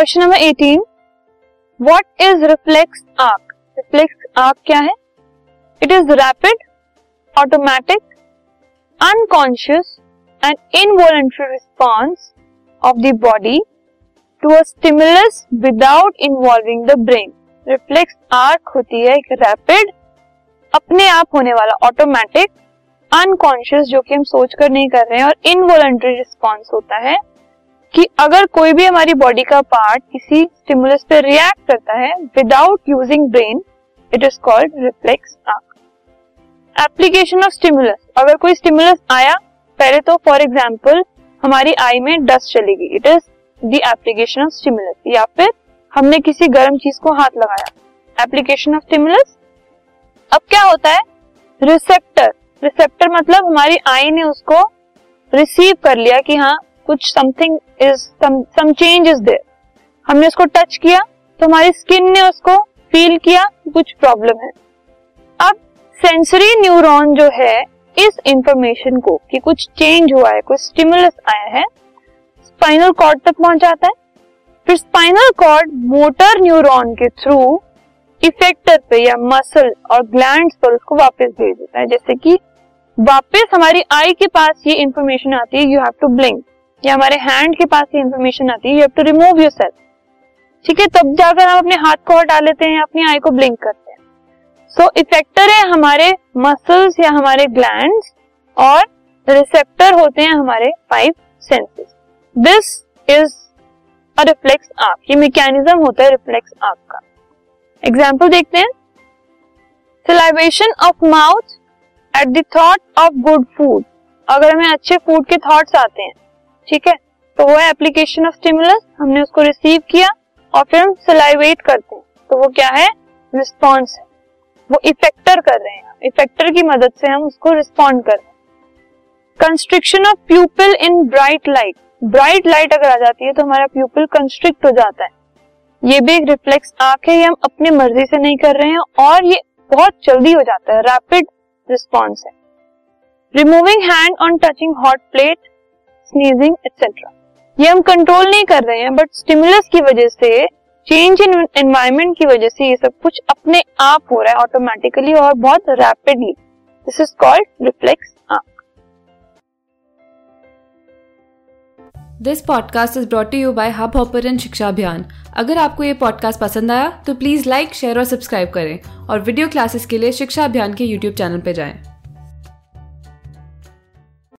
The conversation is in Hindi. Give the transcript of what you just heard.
Question number 18 what is reflex arc reflex arc क्या है? It is rapid automatic unconscious and involuntary response of the body to a stimulus without involving the brain reflex arc होती है एक रैपिड अपने आप होने वाला ऑटोमेटिक अनकॉन्शियस जो कि हम सोच कर नहीं कर रहे हैं और इनवॉलेंट्री रिस्पॉन्स होता है। कि अगर कोई भी हमारी बॉडी का पार्ट किसी स्टिमुलस पे रिएक्ट करता है without using brain it is called reflex arc application of stimulus अगर कोई स्टिमुलस आया, पहले तो फॉर एग्ज़ाम्पल हमारी आई में डस्ट चलेगी. It is the application of stimulus या फिर हमने किसी गर्म चीज़ को हाथ लगाया. एप्लीकेशन ऑफ़ स्टिमुलस अब क्या होता है? रिसेप्टर रिसेप्टर मतलब हमारी आई ने उसको रिसीव कर लिया कि हाँ कुछ something is some change is there हमने उसको टच किया तो हमारी स्किन ने उसको फील किया, कुछ प्रॉब्लम है। अब सेंसरी न्यूरॉन जो है, इस इंफॉर्मेशन को कि कुछ चेंज हुआ है, कुछ स्टिमुलस आया है स्पाइनल कॉर्ड तक पहुँच जाता है। फिर स्पाइनल कॉर्ड मोटर न्यूरॉन के थ्रू इफेक्टर पे या मसल और ग्लैंड्स पर उसको वापस भेज देता है। जैसे कि वापस हमारी आई के पास ये इंफॉर्मेशन आती है यू हैव टू ब्लिंक या हमारे हैंड के पास ये इंफॉर्मेशन आती है you have to remove yourself ठीक है तब जाकर हम अपने हाथ को हटा लेते हैं अपनी आई को ब्लिंक करते हैं। सो so, इफेक्टर है हमारे मसल्स या हमारे ग्लैंड्स और रिसेप्टर होते हैं हमारे five senses this is a reflex arc ये मैकेनिज्म होता है रिफ्लेक्स आर्क का। एग्ज़ाम्पल देखते हैं। Salivation of mouth at the thought of good food अगर हमें अच्छे फ़ूड के थॉट्स आते हैं ठीक है? तो वो है एप्लीकेशन ऑफ़ स्टिमुलस हमने उसको रिसीव किया और फिर हम सलाइवेट करते हैं। तो वो क्या है? रिस्पॉन्स है। वो इफेक्टर कर रहे हैं। इफेक्टर की मदद से हम उसको रिस्पॉन्ड कर रहे constriction of pupil in bright light bright light अगर आ जाती है तो हमारा प्यूपिल कंस्ट्रिक्ट हो जाता है। ये भी एक रिफ्लेक्स आँख है, ये हम अपनी मर्ज़ी से नहीं कर रहे हैं और ये बहुत जल्दी हो जाता है। रैपिड रिस्पॉन्स है। Removing hand on touching hot plate sneezing etcetera ये हम कंट्रोल नहीं कर रहे हैं बट स्टिमुलस की वजह से चेंज इन एनवायरमेंट की वजह से ये सब कुछ अपने आप हो रहा है ऑटोमेटिकली और बहुत rapidly this is called reflex this podcast is brought you by Hubhopper Shiksha Abhiyan अगर आपको ये पॉडकास्ट पसंद आया तो प्लीज़ लाइक शेयर और सब्सक्राइब करें और वीडियो क्लासेस के लिए शिक्षा अभियान के यूट्यूब चैनल पर जाएँ।